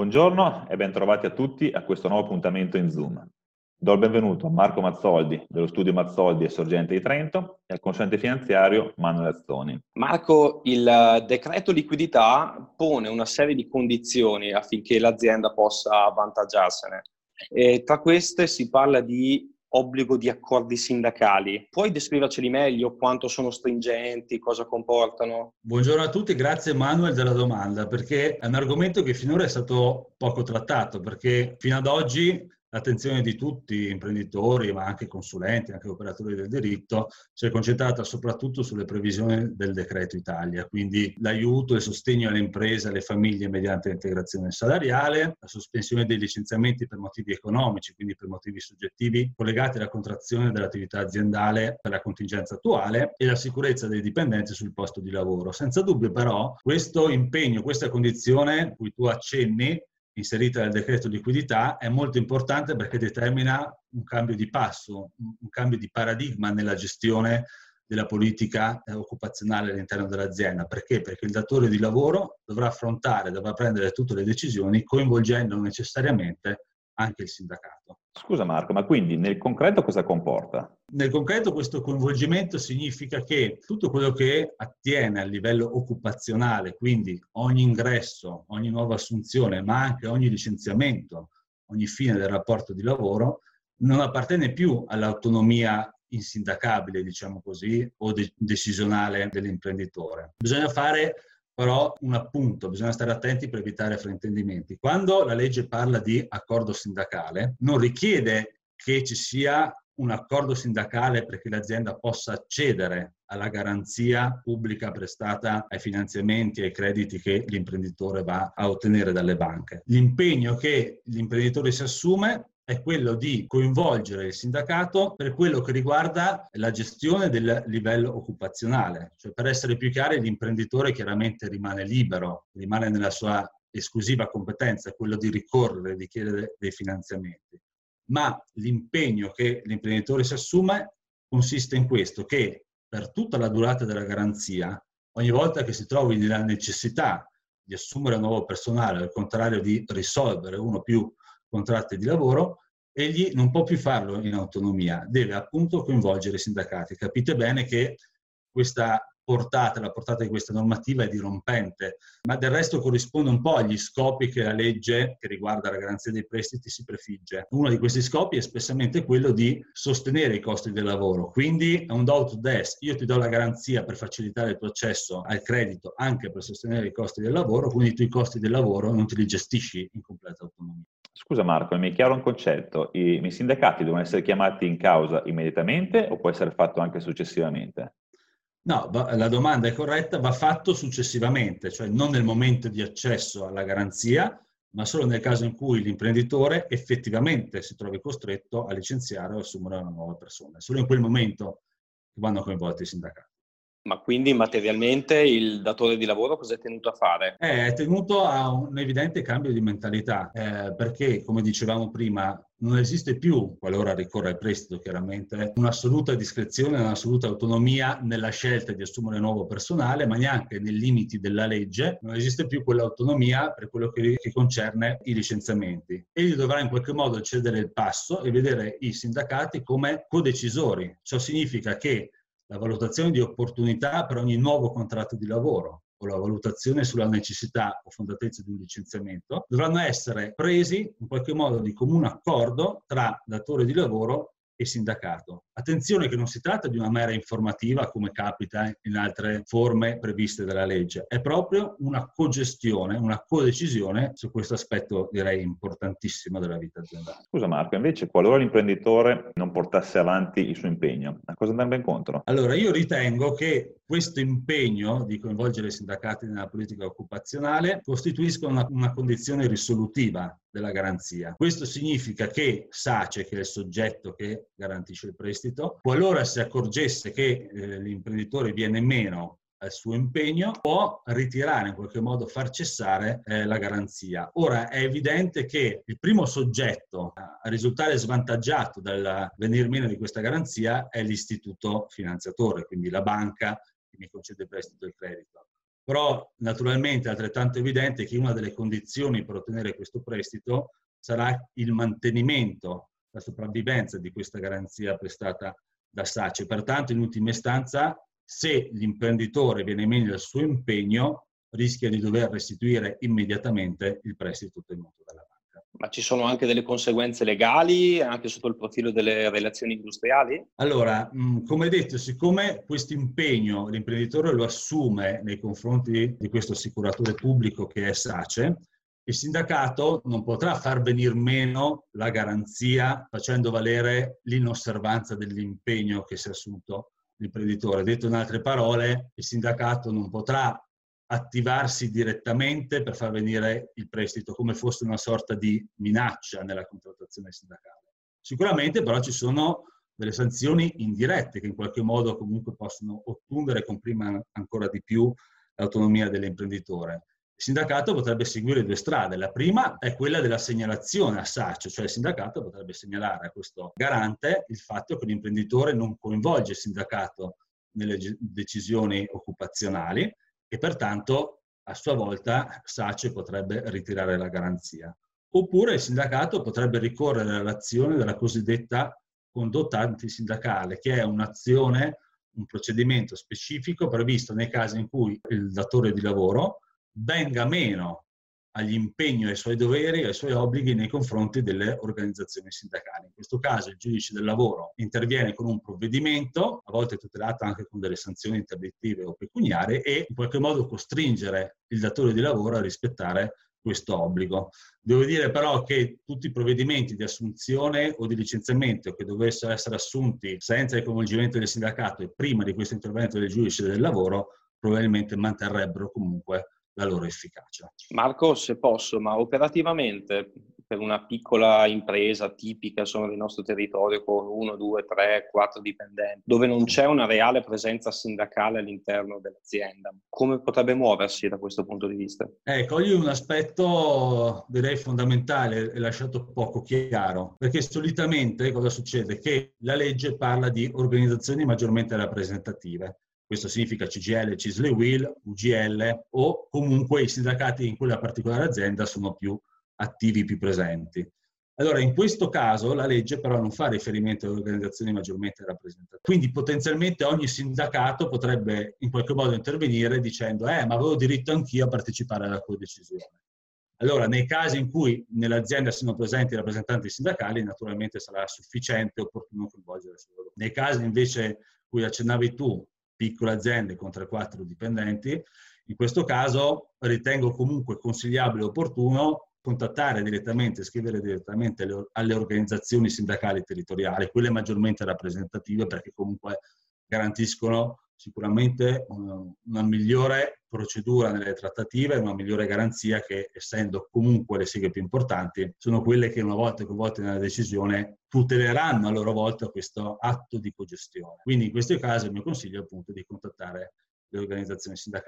Buongiorno e bentrovati a tutti a questo nuovo appuntamento in Zoom. Do il benvenuto a Marco Mazzoldi dello studio Mazzoldi e Sorgente di Trento e al consulente finanziario Manuel Azzoni. Marco, il decreto liquidità pone una serie di condizioni affinché l'azienda possa avvantaggiarsene. E tra queste si parla di obbligo di accordi sindacali. Puoi descriverceli meglio quanto sono stringenti, cosa comportano? Buongiorno a tutti, grazie Manuel della domanda, perché è un argomento che finora è stato poco trattato, perché fino ad oggi l'attenzione di tutti, imprenditori, ma anche consulenti, anche operatori del diritto, si è concentrata soprattutto sulle previsioni del decreto Italia, quindi l'aiuto e il sostegno alle imprese e alle famiglie mediante l'integrazione salariale, la sospensione dei licenziamenti per motivi economici, quindi per motivi soggettivi collegati alla contrazione dell'attività aziendale per la contingenza attuale e la sicurezza dei dipendenti sul posto di lavoro. Senza dubbio però questo impegno, questa condizione cui tu accenni, inserita nel decreto liquidità è molto importante perché determina un cambio di passo, un cambio di paradigma nella gestione della politica eh, occupazionale all'interno dell'azienda. Perché? Perché il datore di lavoro dovrà affrontare, dovrà prendere tutte le decisioni coinvolgendo necessariamente anche il sindacato. Scusa Marco, ma quindi nel concreto cosa comporta? Nel concreto questo coinvolgimento significa che tutto quello che attiene a livello occupazionale, quindi ogni ingresso, ogni nuova assunzione, ma anche ogni licenziamento, ogni fine del rapporto di lavoro, non appartiene più all'autonomia insindacabile, diciamo così, o de- decisionale dell'imprenditore. Bisogna fare però un appunto, bisogna stare attenti per evitare fraintendimenti. Quando la legge parla di accordo sindacale, non richiede che ci sia un accordo sindacale perché l'azienda possa accedere alla garanzia pubblica prestata ai finanziamenti e ai crediti che l'imprenditore va a ottenere dalle banche. L'impegno che l'imprenditore si assume è quello di coinvolgere il sindacato per quello che riguarda la gestione del livello occupazionale. Cioè, per essere più chiari, l'imprenditore chiaramente rimane libero, rimane nella sua esclusiva competenza, quello di ricorrere, di chiedere dei finanziamenti. Ma l'impegno che l'imprenditore si assume consiste in questo, che per tutta la durata della garanzia, ogni volta che si trovi nella necessità di assumere nuovo personale, al contrario di risolvere uno più contratti di lavoro, egli non può più farlo in autonomia, deve appunto coinvolgere i sindacati. Capite bene che questa portata, la portata di questa normativa è dirompente, ma del resto corrisponde un po' agli scopi che la legge che riguarda la garanzia dei prestiti si prefigge. Uno di questi scopi è espressamente quello di sostenere i costi del lavoro, quindi è un do to des, io ti do la garanzia per facilitare il tuo accesso al credito anche per sostenere i costi del lavoro, quindi tu i costi del lavoro non te li gestisci in completa autonomia. Scusa Marco, mi è chiaro un concetto. I, I sindacati devono essere chiamati in causa immediatamente o può essere fatto anche successivamente? No, la domanda è corretta, va fatto successivamente, cioè non nel momento di accesso alla garanzia, ma solo nel caso in cui l'imprenditore effettivamente si trovi costretto a licenziare o assumere una nuova persona. Solo in quel momento vanno coinvolti i sindacati. Ma quindi materialmente il datore di lavoro cosa è tenuto a fare? Eh, è tenuto a un evidente cambio di mentalità, eh, perché come dicevamo prima non esiste più, qualora ricorre al prestito chiaramente, un'assoluta discrezione, un'assoluta autonomia nella scelta di assumere nuovo personale, ma neanche nei limiti della legge non esiste più quell'autonomia per quello che, che concerne i licenziamenti. Egli dovrà in qualche modo cedere il passo e vedere i sindacati come codecisori. Ciò significa che la valutazione di opportunità per ogni nuovo contratto di lavoro o la valutazione sulla necessità o fondatezza di un licenziamento dovranno essere presi in qualche modo di comune accordo tra datore di lavoro e sindacato. Attenzione che non si tratta di una mera informativa come capita in altre forme previste dalla legge, è proprio una cogestione, una codecisione su questo aspetto direi importantissimo della vita aziendale. Scusa Marco, invece qualora l'imprenditore non portasse avanti il suo impegno, a cosa andrebbe incontro? Allora io ritengo che questo impegno di coinvolgere i sindacati nella politica occupazionale costituisca una, una condizione risolutiva della garanzia. Questo significa che SACE, che è il soggetto che garantisce il prestito, qualora si accorgesse che eh, l'imprenditore viene meno al suo impegno, può ritirare in qualche modo, far cessare eh, la garanzia. Ora è evidente che il primo soggetto a risultare svantaggiato dal venir meno di questa garanzia è l'istituto finanziatore, quindi la banca che mi concede il prestito e il credito. Però naturalmente è altrettanto evidente che una delle condizioni per ottenere questo prestito sarà il mantenimento, la sopravvivenza di questa garanzia prestata da SACE. Pertanto, in ultima istanza, se l'imprenditore viene meno al suo impegno, rischia di dover restituire immediatamente il prestito ottenuto dalla banca. Ma ci sono anche delle conseguenze legali, anche sotto il profilo delle relazioni industriali? Allora, come detto, siccome questo impegno l'imprenditore lo assume nei confronti di questo assicuratore pubblico che è SACE, il sindacato non potrà far venire meno la garanzia facendo valere l'inosservanza dell'impegno che si è assunto l'imprenditore. Detto in altre parole, il sindacato non potrà attivarsi direttamente per far venire il prestito come fosse una sorta di minaccia nella contrattazione sindacale. Sicuramente però ci sono delle sanzioni indirette che in qualche modo comunque possono ottundere e comprimere ancora di più l'autonomia dell'imprenditore. Il sindacato potrebbe seguire due strade. La prima è quella della segnalazione a SACE, cioè il sindacato potrebbe segnalare a questo garante il fatto che l'imprenditore non coinvolge il sindacato nelle decisioni occupazionali e pertanto a sua volta SACE potrebbe ritirare la garanzia. Oppure il sindacato potrebbe ricorrere all'azione della cosiddetta condotta antisindacale, che è un'azione, un procedimento specifico previsto nei casi in cui il datore di lavoro venga meno agli impegni, ai suoi doveri, ai suoi obblighi nei confronti delle organizzazioni sindacali. In questo caso il giudice del lavoro interviene con un provvedimento, a volte tutelato anche con delle sanzioni interdittive o pecuniarie, e in qualche modo costringere il datore di lavoro a rispettare questo obbligo. Devo dire però che tutti i provvedimenti di assunzione o di licenziamento che dovessero essere assunti senza il coinvolgimento del sindacato e prima di questo intervento del giudice del lavoro probabilmente manterrebbero comunque la loro efficacia. Marco, se posso, ma operativamente per una piccola impresa tipica insomma, del nostro territorio con uno, due, tre, quattro dipendenti, dove non c'è una reale presenza sindacale all'interno dell'azienda, come potrebbe muoversi da questo punto di vista? Ecco, io un aspetto direi fondamentale e lasciato poco chiaro, perché solitamente cosa succede? Che la legge parla di organizzazioni maggiormente rappresentative questo significa CGL, CISL Will, UGL o comunque i sindacati in quella particolare azienda sono più attivi, più presenti. Allora, in questo caso la legge però non fa riferimento alle organizzazioni maggiormente rappresentative. Quindi potenzialmente ogni sindacato potrebbe in qualche modo intervenire dicendo eh, ma avevo diritto anch'io a partecipare alla codecisione. Allora, nei casi in cui nell'azienda siano presenti rappresentanti sindacali, naturalmente sarà sufficiente e opportuno coinvolgere loro. Nei casi invece cui accennavi tu, piccole aziende con 3-4 dipendenti. In questo caso ritengo comunque consigliabile e opportuno contattare direttamente, scrivere direttamente alle organizzazioni sindacali territoriali, quelle maggiormente rappresentative perché comunque garantiscono sicuramente una migliore procedura nelle trattative, una migliore garanzia che, essendo comunque le seghe più importanti, sono quelle che una volta coinvolte nella decisione tuteleranno a loro volta questo atto di cogestione. Quindi in questi casi il mio consiglio è appunto di contattare le organizzazioni sindacali